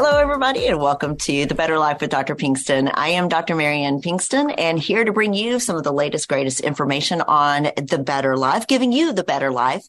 Hello, everybody, and welcome to The Better Life with Dr. Pinkston. I am Dr. Marianne Pinkston, and here to bring you some of the latest, greatest information on the better life, giving you the better life.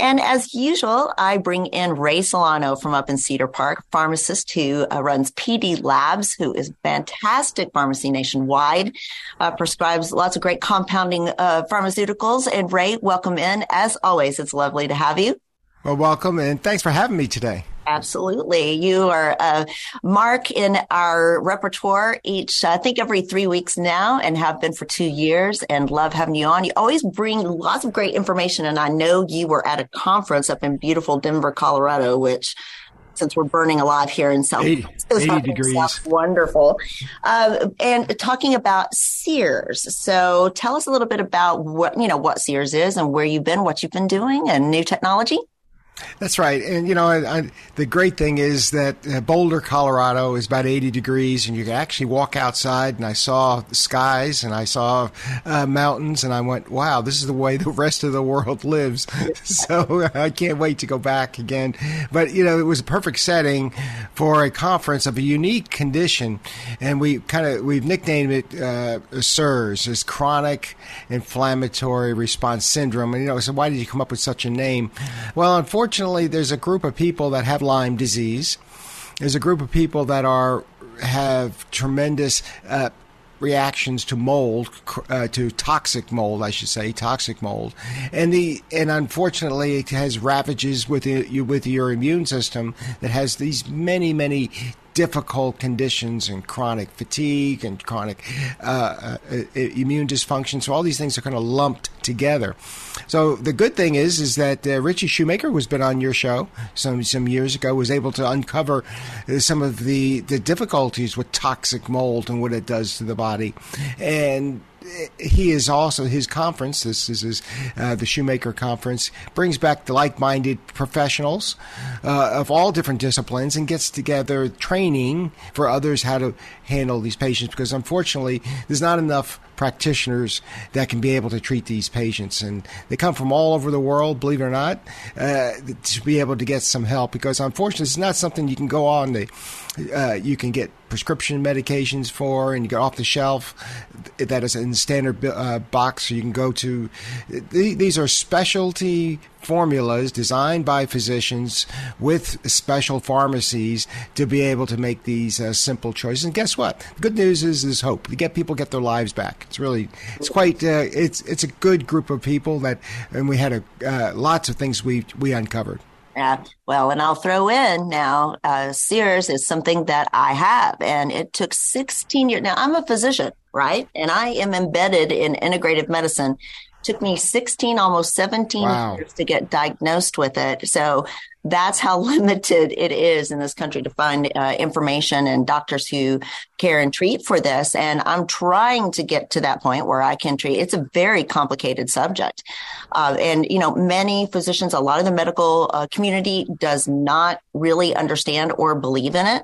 And as usual, I bring in Ray Solano from up in Cedar Park, pharmacist who uh, runs PD Labs, who is fantastic pharmacy nationwide, uh, prescribes lots of great compounding uh, pharmaceuticals. And Ray, welcome in. As always, it's lovely to have you. Well, welcome, and thanks for having me today. Absolutely. You are a mark in our repertoire each, I think every three weeks now and have been for two years and love having you on. You always bring lots of great information. And I know you were at a conference up in beautiful Denver, Colorado, which since we're burning alive here in South 80, 80 degrees. Wonderful. Uh, and talking about CIRS. So tell us a little bit about what, you know, what CIRS is and where you've been, what you've been doing and new technology. That's right. And, you know, I, I, the great thing is that uh, Boulder, Colorado is about 80 degrees, and you can actually walk outside. And I saw the skies and I saw uh, mountains, and I went, wow, this is the way the rest of the world lives. so I can't wait to go back again. But, you know, it was a perfect setting for a conference of a unique condition. And we kind of, we've nicknamed it uh, CIRS, as chronic inflammatory response syndrome. And, you know, so why did you come up with such a name? Well, unfortunately, unfortunately, there's a group of people that have Lyme disease. There's a group of people that are have tremendous uh, reactions to mold, uh, to toxic mold, I should say, toxic mold, and the and unfortunately it has ravages with with your immune system that has these many many difficult conditions and chronic fatigue and chronic uh, uh, immune dysfunction. So all these things are kind of lumped together. So the good thing is, is that uh, Richie Shoemaker, who's been on your show some some years ago, was able to uncover uh, some of the the difficulties with toxic mold and what it does to the body, and he is also his conference. This is his, uh, the Shoemaker Conference brings back the like-minded professionals uh, of all different disciplines and gets together training for others how to handle these patients. Because unfortunately, there's not enough practitioners that can be able to treat these patients. And they come from all over the world, believe it or not, uh, to be able to get some help because unfortunately, it's not something you can go on. The, uh, you can get prescription medications for and you get off the shelf that is in standard uh, box. So you can go to, these are specialty formulas designed by physicians with special pharmacies to be able to make these uh, simple choices. And guess what? The good news is there's hope. To get people get their lives back. It's really, it's quite, uh, it's it's a good group of people that, and we had a, uh, lots of things we we uncovered. Yeah, well, and I'll throw in now, uh, CIRS is something that I have, and it took 16 years. Now, I'm a physician, right? And I am embedded in integrative medicine took me 16, almost 17 wow. years to get diagnosed with it. So that's how limited it is in this country to find uh, information and doctors who care and treat for this. And I'm trying to get to that point where I can treat. It's a very complicated subject. Uh, and, you know, many physicians, a lot of the medical uh, community does not really understand or believe in it.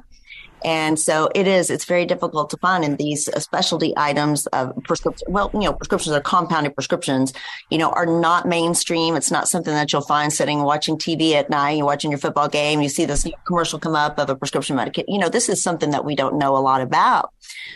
And so it is, it's very difficult to find in these uh, specialty items of prescription. Well, you know, prescriptions are compounded prescriptions, you know, are not mainstream. It's not something that you'll find sitting watching TV at night. You're watching your football game. You see this commercial come up of a prescription medication. You know, this is something that we don't know a lot about.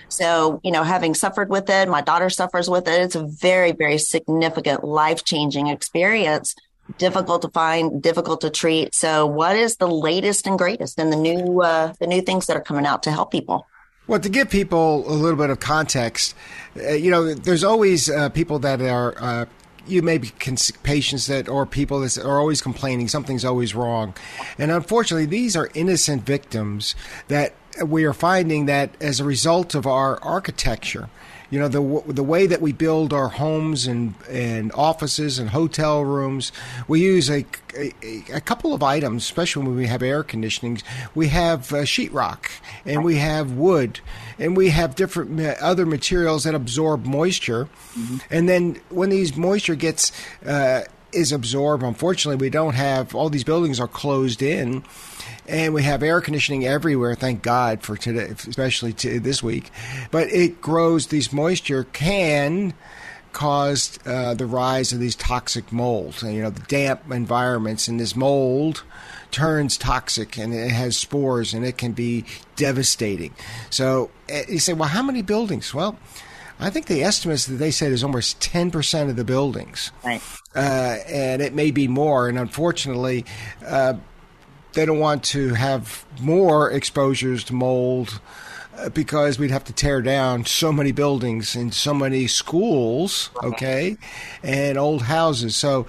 So, you know, having suffered with it, my daughter suffers with it. It's a very, very significant life changing experience difficult to find, difficult to treat. So, what is the latest and greatest and the new uh, the new things that are coming out to help people? Well, to give people a little bit of context, uh, you know, there's always uh, people that are uh, you may be cons- patients that or people that are always complaining something's always wrong, and unfortunately, these are innocent victims that we are finding that as a result of our architecture you know the the way that we build our homes and and offices and hotel rooms we use a, a, a couple of items especially when we have air conditioning we have uh, sheetrock and we have wood and we have different other materials that absorb moisture mm-hmm. and then when these moisture gets uh, is absorbed unfortunately we don't have all these buildings are closed in and we have air conditioning everywhere. Thank God for today, especially to this week. But it grows. These moisture can cause uh, the rise of these toxic molds. You know, the damp environments and this mold turns toxic and it has spores and it can be devastating. So eh, you say, well, how many buildings? Well. I think the estimates that they said is almost 10% of the buildings. Right. Uh, and it may be more. And unfortunately, uh, they don't want to have more exposures to mold uh, because we'd have to tear down so many buildings and so many schools, okay, and old houses. So,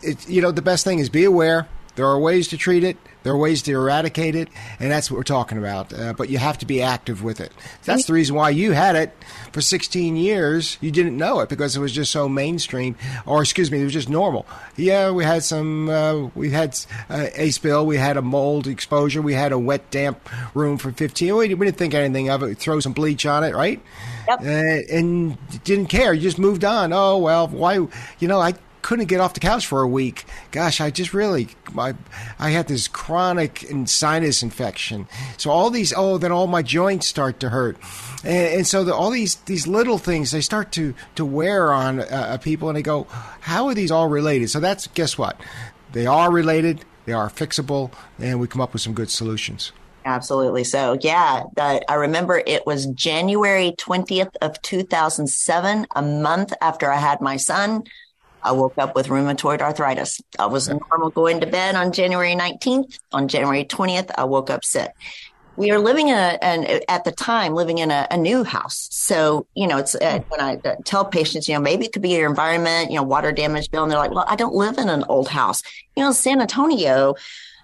it, you know, the best thing is be aware. There are ways to treat it. There are ways to eradicate it, and that's what we're talking about. Uh, but you have to be active with it. That's the reason why you had it for 16 years. You didn't know it because it was just so mainstream, or excuse me, it was just normal. Yeah, we had some. Uh, we had uh, a spill. We had a mold exposure. We had a wet, damp room for 15. We, we didn't think anything of it. Throw some bleach on it, right? Yep. Uh, and didn't care. You just moved on. Oh well, why? You know, I couldn't get off the couch for a week. Gosh, I just really, I, I had this chronic sinus infection. So all these, oh, then all my joints start to hurt, and, and so the, all these these little things they start to to wear on uh, uh, people, and they go, how are these all related? So that's guess what? They are related. They are fixable, and we come up with some good solutions. Absolutely. So, yeah, I remember it was January 20th of 2007, a month after I had my son. I woke up with rheumatoid arthritis. I was normal going to bed on January 19th. On January 20th, I woke up sick. We are living in a, and at the time, living in a, a new house. So, you know, it's uh, when I uh, tell patients, you know, maybe it could be your environment, you know, water damage bill. And they're like, well, I don't live in an old house. You know, San Antonio,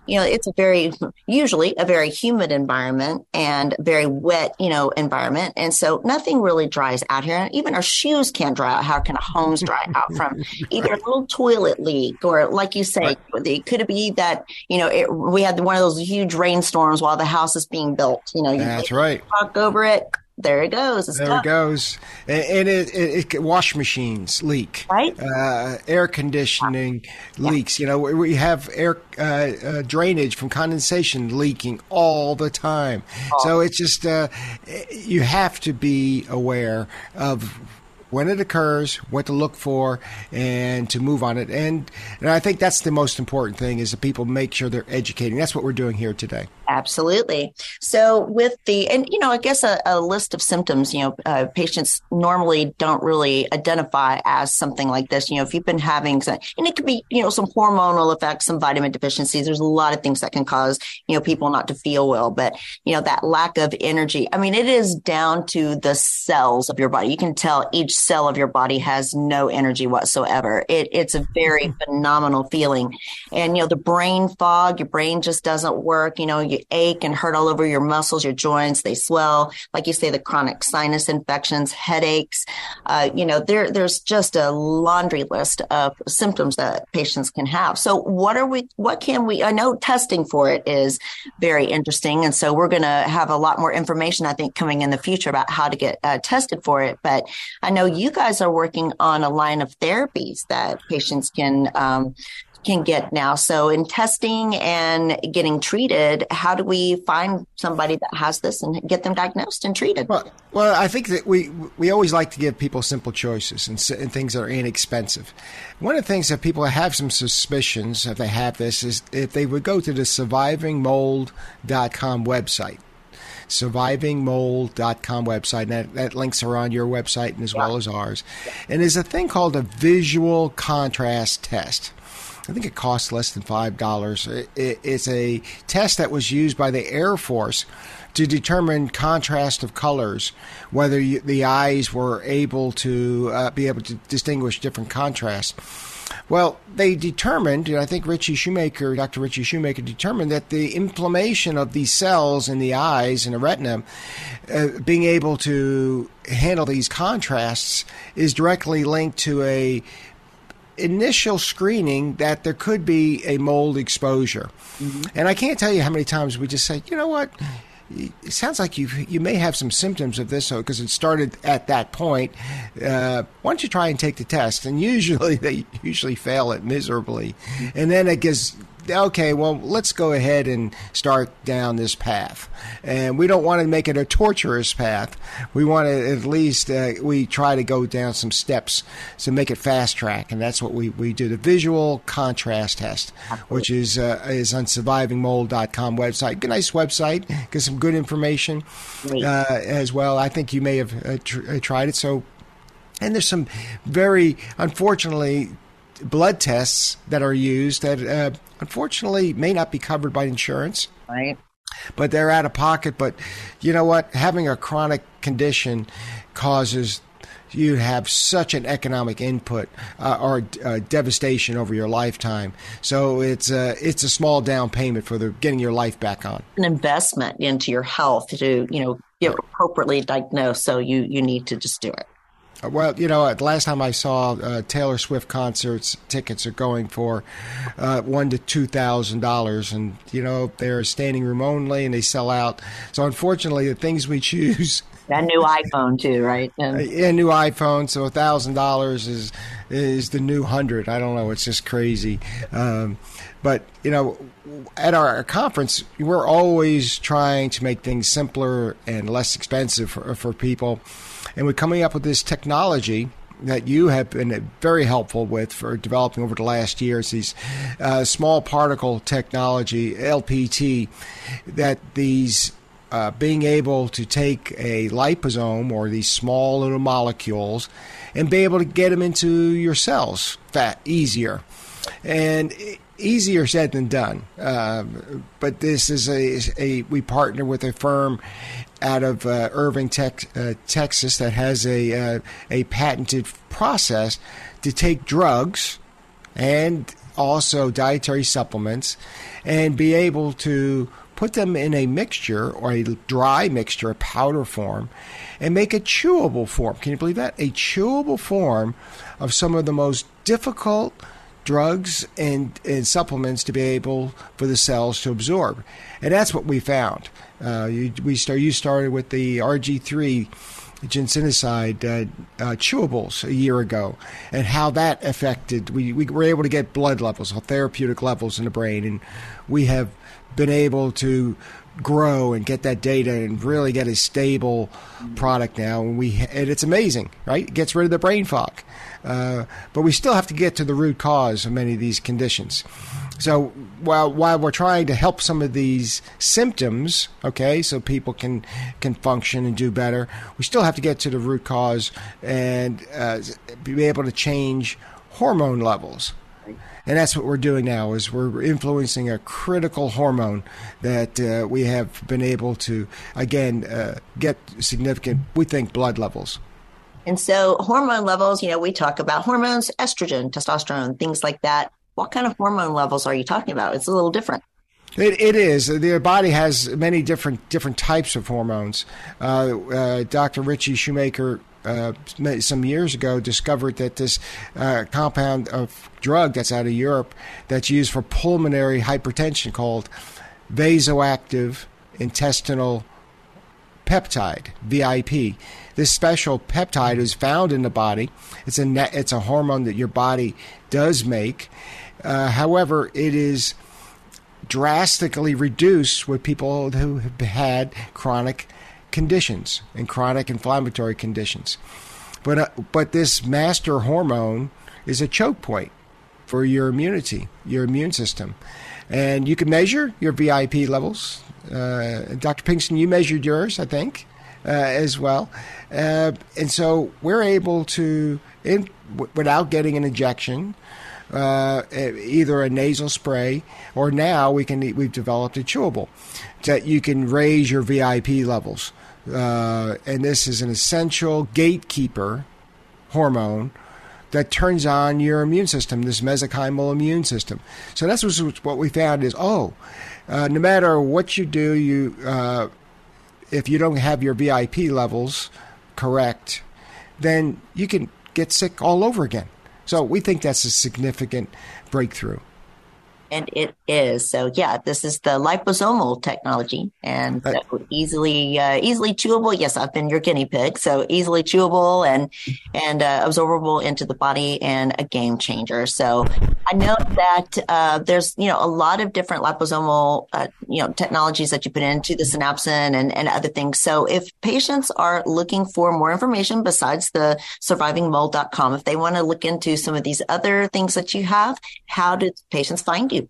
you know, it's a very, usually a very humid environment and very wet, you know, environment. And so nothing really dries out here. And even our shoes can't dry out. How can a homes dry out from either a little toilet leak or, like you say, it could it be that, you know, it, we had one of those huge rainstorms while the house is being built. You know, you that's right. Walk over it, there it goes. It's there tough. it goes. And, it, it, it, wash machines leak. Right. Uh, air conditioning leaks. You know, we have air uh, uh, drainage from condensation leaking all the time. Oh. So it's just uh, you have to be aware of when it occurs, what to look for, and to move on it. And and I think that's the most important thing is that people make sure they're educating. That's what we're doing here today. Absolutely. So with the and you know I guess a, a list of symptoms you know uh, patients normally don't really identify as something like this. You know if you've been having some, and it could be you know some hormonal effects, some vitamin deficiencies. There's a lot of things that can cause you know people not to feel well, but you know that lack of energy. I mean it is down to the cells of your body. You can tell each cell of your body has no energy whatsoever. It, it's a very mm-hmm. phenomenal feeling, and you know the brain fog. Your brain just doesn't work. You know you ache and hurt all over your muscles, your joints, they swell. Like you say, the chronic sinus infections, headaches. Uh, you know, there, there's just a laundry list of symptoms that patients can have. So what are we, what can we, I know testing for it is very interesting. And so we're going to have a lot more information, I think, coming in the future about how to get uh, tested for it. But I know you guys are working on a line of therapies that patients can um, can get now. So in testing and getting treated, how do we find somebody that has this and get them diagnosed and treated? Well, well I think that we we always like to give people simple choices and, and things that are inexpensive. One of the things that people have some suspicions if they have this is if they would go to the survivingmold.com website survivingmold.com website. And that, that links are on your website and as well as ours. And there's a thing called a visual contrast test. I think it costs less than five dollars. It, it's a test that was used by the Air Force to determine contrast of colors, whether you, the eyes were able to uh, be able to distinguish different contrasts. Well, they determined, and I think Richie Shoemaker, Dr. Richie Shoemaker, determined that the inflammation of these cells in the eyes and the retina, uh, being able to handle these contrasts, is directly linked to a initial screening that there could be a mold exposure. Mm-hmm. And I can't tell you how many times we just say, you know what? It sounds like you you may have some symptoms of this because it started at that point. Uh, why don't you try and take the test? And usually they usually fail it miserably, and then it gets okay, well, let's go ahead and start down this path. And we don't want to make it a torturous path. We want to at least uh, we try to go down some steps to make it fast track, and that's what we, we do. The visual contrast test, which is uh, is on survivingmold.com website. Good, nice website. Get some good information uh, as well. I think you may have uh, tr- uh, tried it. So and there's some very unfortunately blood tests that are used that uh, unfortunately may not be covered by insurance. Right. But they're out of pocket. But you know what? Having a chronic condition causes you have such an economic input uh, or uh, devastation over your lifetime. So it's a it's a small down payment for the getting your life back on. An investment into your health to you know get appropriately diagnosed. So you you need to just do it. Well, you know, the last time I saw uh, Taylor Swift concerts, tickets are going for uh, one to two thousand dollars, and you know they're standing room only, and they sell out. So unfortunately, the things we choose. That new iPhone too, right? And yeah, new iPhone. So a thousand dollars is is the new hundred. I don't know. It's just crazy. Um, but you know, at our conference, we're always trying to make things simpler and less expensive for, for people and we're coming up with this technology that you have been very helpful with for developing over the last years these uh, small particle technology LPT that these uh, being able to take a liposome or these small little molecules and be able to get them into your cells fat easier and easier said than done. Uh, but this is a, a, we partner with a firm out of uh, Irving, uh, Texas, that has a uh, a patented process to take drugs and also dietary supplements and be able to put them in a mixture or a dry mixture, a powder form, and make a chewable form. Can you believe that? A chewable form of some of the most difficult drugs and, and supplements to be able for the cells to absorb. And that's what we found. Uh, you, we start, you started with the RG3 ginsenoside uh, uh, chewables a year ago and how that affected. We, we were able to get blood levels, therapeutic levels in the brain, and we have been able to grow and get that data and really get a stable product now. And we and it's amazing, right? It gets rid of the brain fog. Uh, but we still have to get to the root cause of many of these conditions. So while while we're trying to help some of these symptoms, okay, so people can can function and do better, we still have to get to the root cause and uh, be able to change hormone levels and that's what we're doing now is we're influencing a critical hormone that uh, we have been able to again uh, get significant we think blood levels and so hormone levels you know we talk about hormones estrogen testosterone things like that what kind of hormone levels are you talking about it's a little different it, it is. The body has many different different types of hormones. Uh, uh, Dr. Richie Shoemaker uh, some years ago discovered that this uh, compound of drug that's out of Europe that's used for pulmonary hypertension called vasoactive intestinal peptide VIP. This special peptide is found in the body. It's a ne- it's a hormone that your body does make. Uh, however, it is drastically reduced with people who have had chronic conditions and chronic inflammatory conditions. But uh, but this master hormone is a choke point for your immunity, your immune system, and you can measure your VIP levels. Uh, Dr. Pinkston, you measured yours, I think, uh, as well, uh, and so we're able to, in, w- without getting an injection, uh, either a nasal spray or now we can we've developed a chewable that you can raise your VIP levels. Uh, and this is an essential gatekeeper hormone that turns on your immune system, this mesenchymal immune system. So that's what we found is oh, uh, no matter what you do, you uh, if you don't have your VIP levels correct, then you can get sick all over again. So we think that's a significant breakthrough and it is. So yeah, this is the liposomal technology and right. so easily, uh, easily chewable. Yes, I've been your guinea pig. So easily chewable and, and, uh, absorbable into the body and a game changer. So I know that, uh, there's, you know, a lot of different liposomal, uh, you know, technologies that you put into the mm-hmm. synapsin and, and other things. So if patients are looking for more information besides the survivingmold.com, if they want to look into some of these other things that you have, how do patients find you?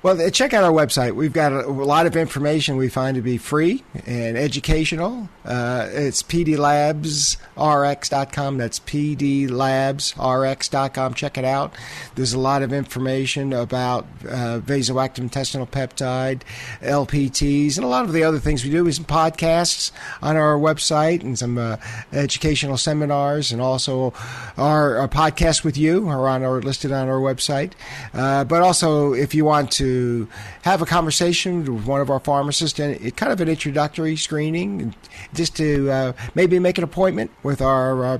Well, check out our website. We've got a, lot of information we find to be free and educational. Uh, it's pdlabsrx.com. That's pdlabsrx.com. Check it out. There's a lot of information about uh, vasoactive intestinal peptide, LPTs, and a lot of the other things we do. Some podcasts on our website and some uh, educational seminars, and also our, our podcast with you are on our listed on our website. Uh, but also, if you want to have a conversation with one of our pharmacists and it, kind of an introductory screening, just to uh, maybe make an appointment with our. Uh,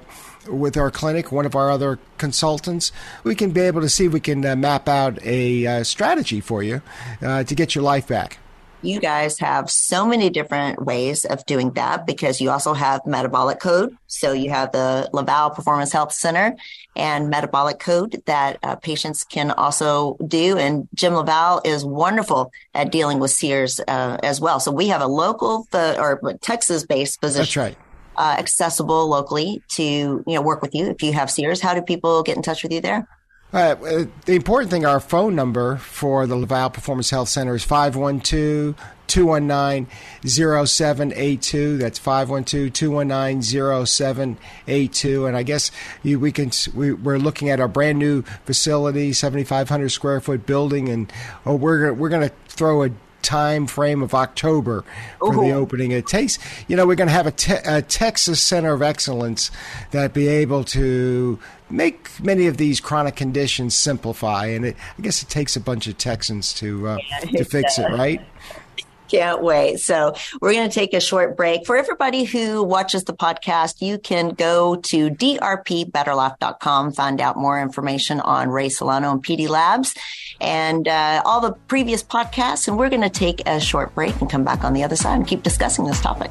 with our clinic, one of our other consultants, we can be able to see we can uh, map out a uh, strategy for you uh, to get your life back you guys have so many different ways of doing that because you also have metabolic code. So you have the LaValle Performance Health Center and metabolic code that uh, patients can also do. And Jim LaValle is wonderful at dealing with CIRS uh, as well. So we have a local or Texas based physician. That's right. Uh, accessible locally to you know work with you if you have CIRS. How do people get in touch with you there? Uh, the important thing, our phone number for the LaValle Performance Health Center is 512 219 0782. That's 512 219 0782. And I guess you, we can, we, are looking at our brand new facility, 7,500 square foot building, and oh, we're, we're going to throw a time frame of October for Ooh. the opening. It takes, you know, we're going to have a, te- a, Texas Center of Excellence that be able to make many of these chronic conditions simplify. And it, I guess it takes a bunch of Texans to uh, yeah, to fix it, right? Can't wait. So we're going to take a short break. For everybody who watches the podcast, you can go to drpbetterlife.com, find out more information on Ray Solano and PD Labs and uh, all the previous podcasts. And we're going to take a short break and come back on the other side and keep discussing this topic.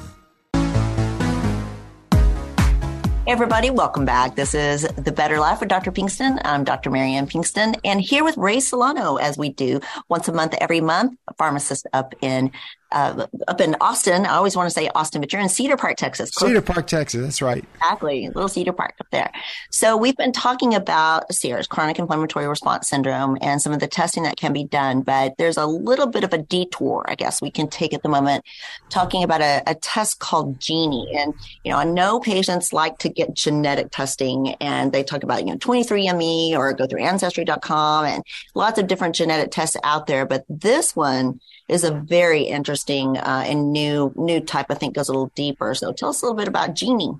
Everybody, welcome back. This is The Better Life with Dr. Pinkston. I'm Dr. Marianne Pinkston and here with Ray Solano as we do once a month, every month, a pharmacist up in uh, up in Austin. I always want to say Austin, but you're in Cedar Park, Texas. Cedar Park, Texas. That's right. Exactly. Little Cedar Park up there. So we've been talking about CIRS, chronic inflammatory response syndrome, and some of the testing that can be done. But there's a little bit of a detour, I guess we can take at the moment, talking about a, a test called Genie. And, you know, I know patients like to get genetic testing and they talk about, you know, 23andMe or go through ancestry.com and lots of different genetic tests out there. But this one, is a very interesting uh, and new new type. I think goes a little deeper. So tell us a little bit about Genie.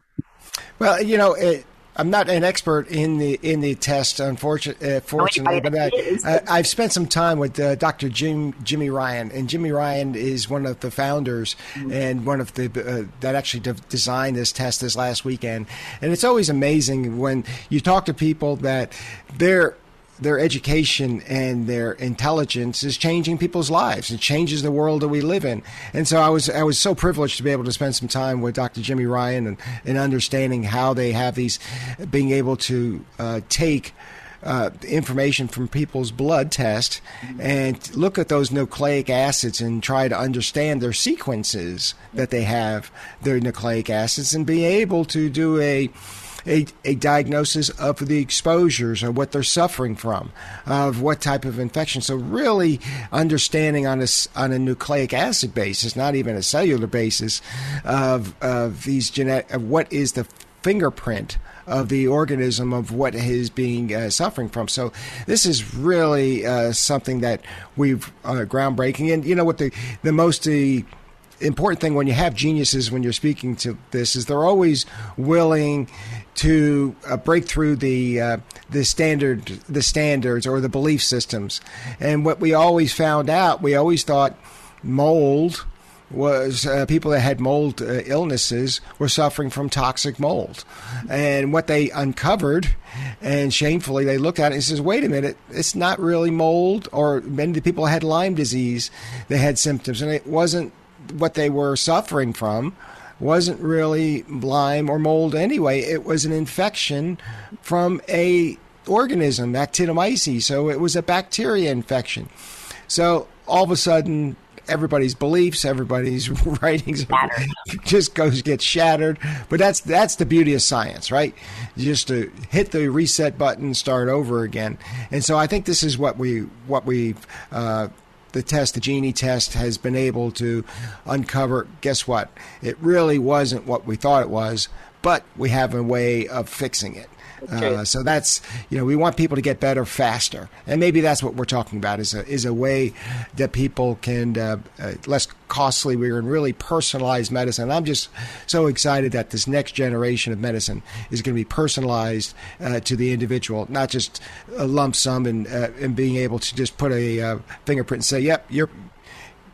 Well, you know, it, I'm not an expert in the in the test, unfortunately, uh, fortunately, but I, I, have spent some time with uh, Dr. Jim Jimmy Ryan, and Jimmy Ryan is one of the founders mm-hmm. and one of the uh, that actually de- designed this test this last weekend. And it's always amazing when you talk to people that they're their education and their intelligence is changing people's lives. It changes the world that we live in. And so I was I was so privileged to be able to spend some time with Dr. Jimmy Ryan and, and understanding how they have these, being able to uh, take. Uh, information from people's blood test and look at those nucleic acids and try to understand their sequences that they have, their nucleic acids, and be able to do a a, a diagnosis of the exposures or what they're suffering from, of what type of infection. So really understanding on a, on a nucleic acid basis, not even a cellular basis, of, of these genetic, of what is the fingerprint of the organism of what is being uh, suffering from. So this is really uh, something that we've uh, groundbreaking. And you know what the the most the important thing when you have geniuses when you're speaking to this is they're always willing to uh, break through the uh, the standard the standards or the belief systems. And what we always found out, we always thought mold was uh, people that had mold uh, illnesses were suffering from toxic mold. And what they uncovered, and shamefully they looked at it and says, "Wait a minute, it's not really mold." Or many people had Lyme disease, they had symptoms, and it wasn't what they were suffering from wasn't really Lyme or mold anyway. It was an infection from a organism, Actinomyces. So it was a bacteria infection. So all of a sudden, everybody's beliefs, everybody's writings just goes gets shattered. But that's that's the beauty of science, right? Just to hit the reset button, start over again. And so I think this is what we what we uh, the test, the Genie test, has been able to uncover. Guess what? It really wasn't what we thought it was, but we have a way of fixing it. Uh, so that's you know we want people to get better faster, and maybe that's what we're talking about is a is a way that people can uh, uh, less costly. We're in really personalized medicine. I'm just so excited that this next generation of medicine is going to be personalized uh, to the individual, not just a lump sum and uh, and being able to just put a uh, fingerprint and say, "Yep, you're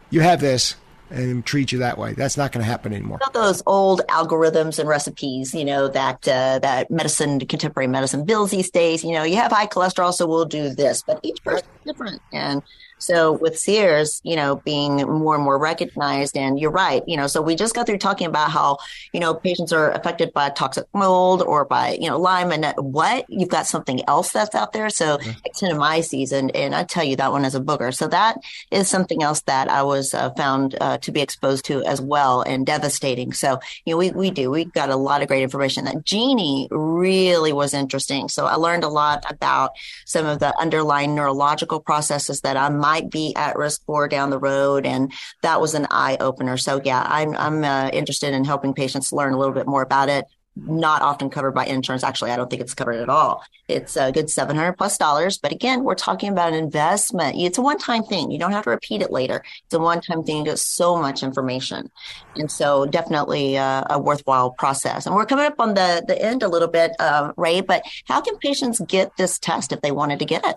you have this." And treat you that way. That's not going to happen anymore. Those old algorithms and recipes, you know, that uh, that medicine, contemporary medicine builds these days. You know, you have high cholesterol, so we'll do this, but each person is different, and so with CIRS, you know, being more and more recognized, and you're right, you know, so we just got through talking about how, you know, patients are affected by toxic mold or by, you know, Lyme and what you've got something else that's out there. So mm-hmm. actinomyces, and, and I tell you that one is a booger. So that is something else that I was uh, found uh, to be exposed to as well and devastating. So, you know, we, we do, we got a lot of great information that Genie really was interesting. So I learned a lot about some of the underlying neurological processes that I'm might be at risk for down the road. And that was an eye opener. So yeah, I'm, I'm uh, interested in helping patients learn a little bit more about it not often covered by insurance. Actually, I don't think it's covered at all. It's a good 700 plus dollars. But again, we're talking about an investment. It's a one time thing. You don't have to repeat it later. It's a one time thing. You get so much information. And so definitely a, a, worthwhile process. And we're coming up on the, the end a little bit, uh, Ray, but how can patients get this test if they wanted to get it?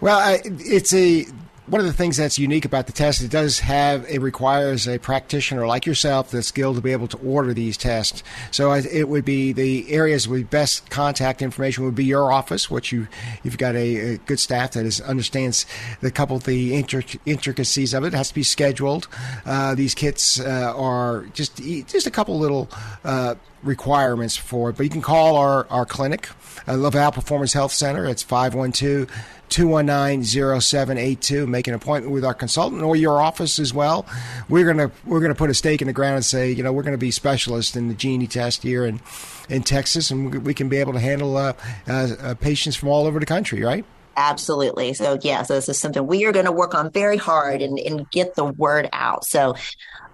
Well, I, it's a one of the things that's unique about the test, it does have, it requires a practitioner like yourself that's skilled to be able to order these tests. So it would be the areas with best contact information would be your office, which you, you've got a, a good staff that is, understands the couple of the intric- intricacies of it. It has to be scheduled. Uh, these kits uh, are just, just a couple little, uh, requirements for it, but you can call our, our clinic, uh, LaValle Performance Health Center. It's 512 219-0782 make an appointment with our consultant or your office as well we're going to we're to put a stake in the ground and say you know we're going to be specialists in the genie test here in in Texas and we can be able to handle uh, uh, uh, patients from all over the country right Absolutely. So, yeah, so this is something we are going to work on very hard and, and get the word out. So,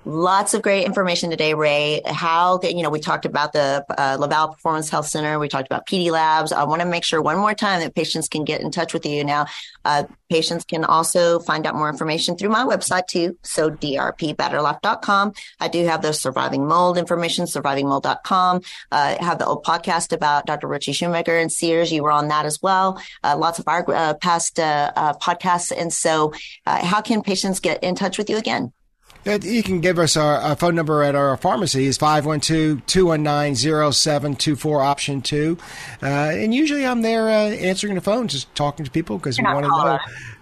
Lots of great information today, Ray. How, you know, we talked about the uh, LaValle Performance Health Center. We talked about PD Labs. I want to make sure one more time that patients can get in touch with you. Now, uh, patients can also find out more information through my website too. So drpbetterlife.com. I do have the surviving mold information, survivingmold.com. Uh, I have the old podcast about Dr. Richie Shoemaker and CIRS. You were on that as well. Uh, lots of our uh, past uh, uh, podcasts. And so, how can patients get in touch with you again? You can give us our, our, phone number at our pharmacy is 512-219-0724 option 2. Uh, and usually I'm there uh, answering the phone, just talking to people because we want to know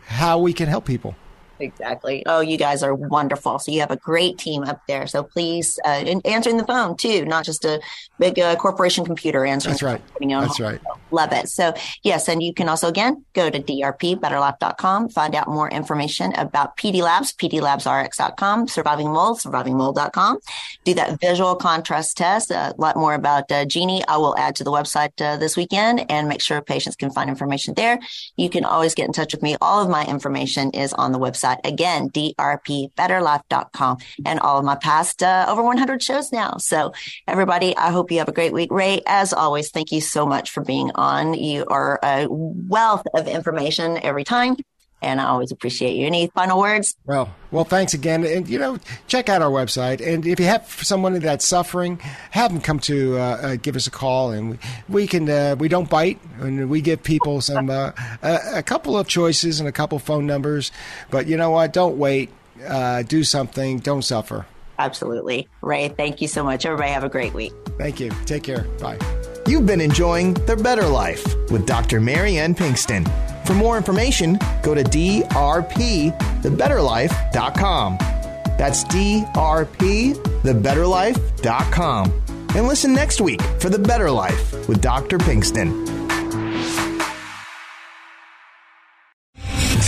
how we can help people. Exactly. Oh, you guys are wonderful. So you have a great team up there. So please, uh, answering the phone too, not just a big uh, corporation computer answering. That's right. That's right. Love it. So yes, and you can also again go to drpbetterlife.com, find out more information about PD Labs, pdlabsrx.com, surviving mold, survivingmold.com. Do that visual contrast test. A lot more about uh, Genie. I will add to the website uh, this weekend and make sure patients can find information there. You can always get in touch with me. All of my information is on the website website. Again, drpbetterlife.com and all of my past uh, over 100 shows now. So everybody, I hope you have a great week. Ray, as always, thank you so much for being on. You are a wealth of information every time and I always appreciate you. Any final words? Well, well, thanks again, and you know, check out our website. And if you have someone that's suffering, have them come to uh, uh, give us a call, and we, we can. Uh, we don't bite, and we give people some uh, a, a, couple of choices and a couple phone numbers. But you know what? Don't wait. Uh, do something. Don't suffer. Absolutely, Ray. Thank you so much. Everybody, have a great week. Thank you. Take care. Bye. You've been enjoying The Better Life with Dr. Marianne Pinkston. For more information, go to drpthebetterlife.com. That's drpthebetterlife.com. And listen next week for The Better Life with Dr. Pinkston.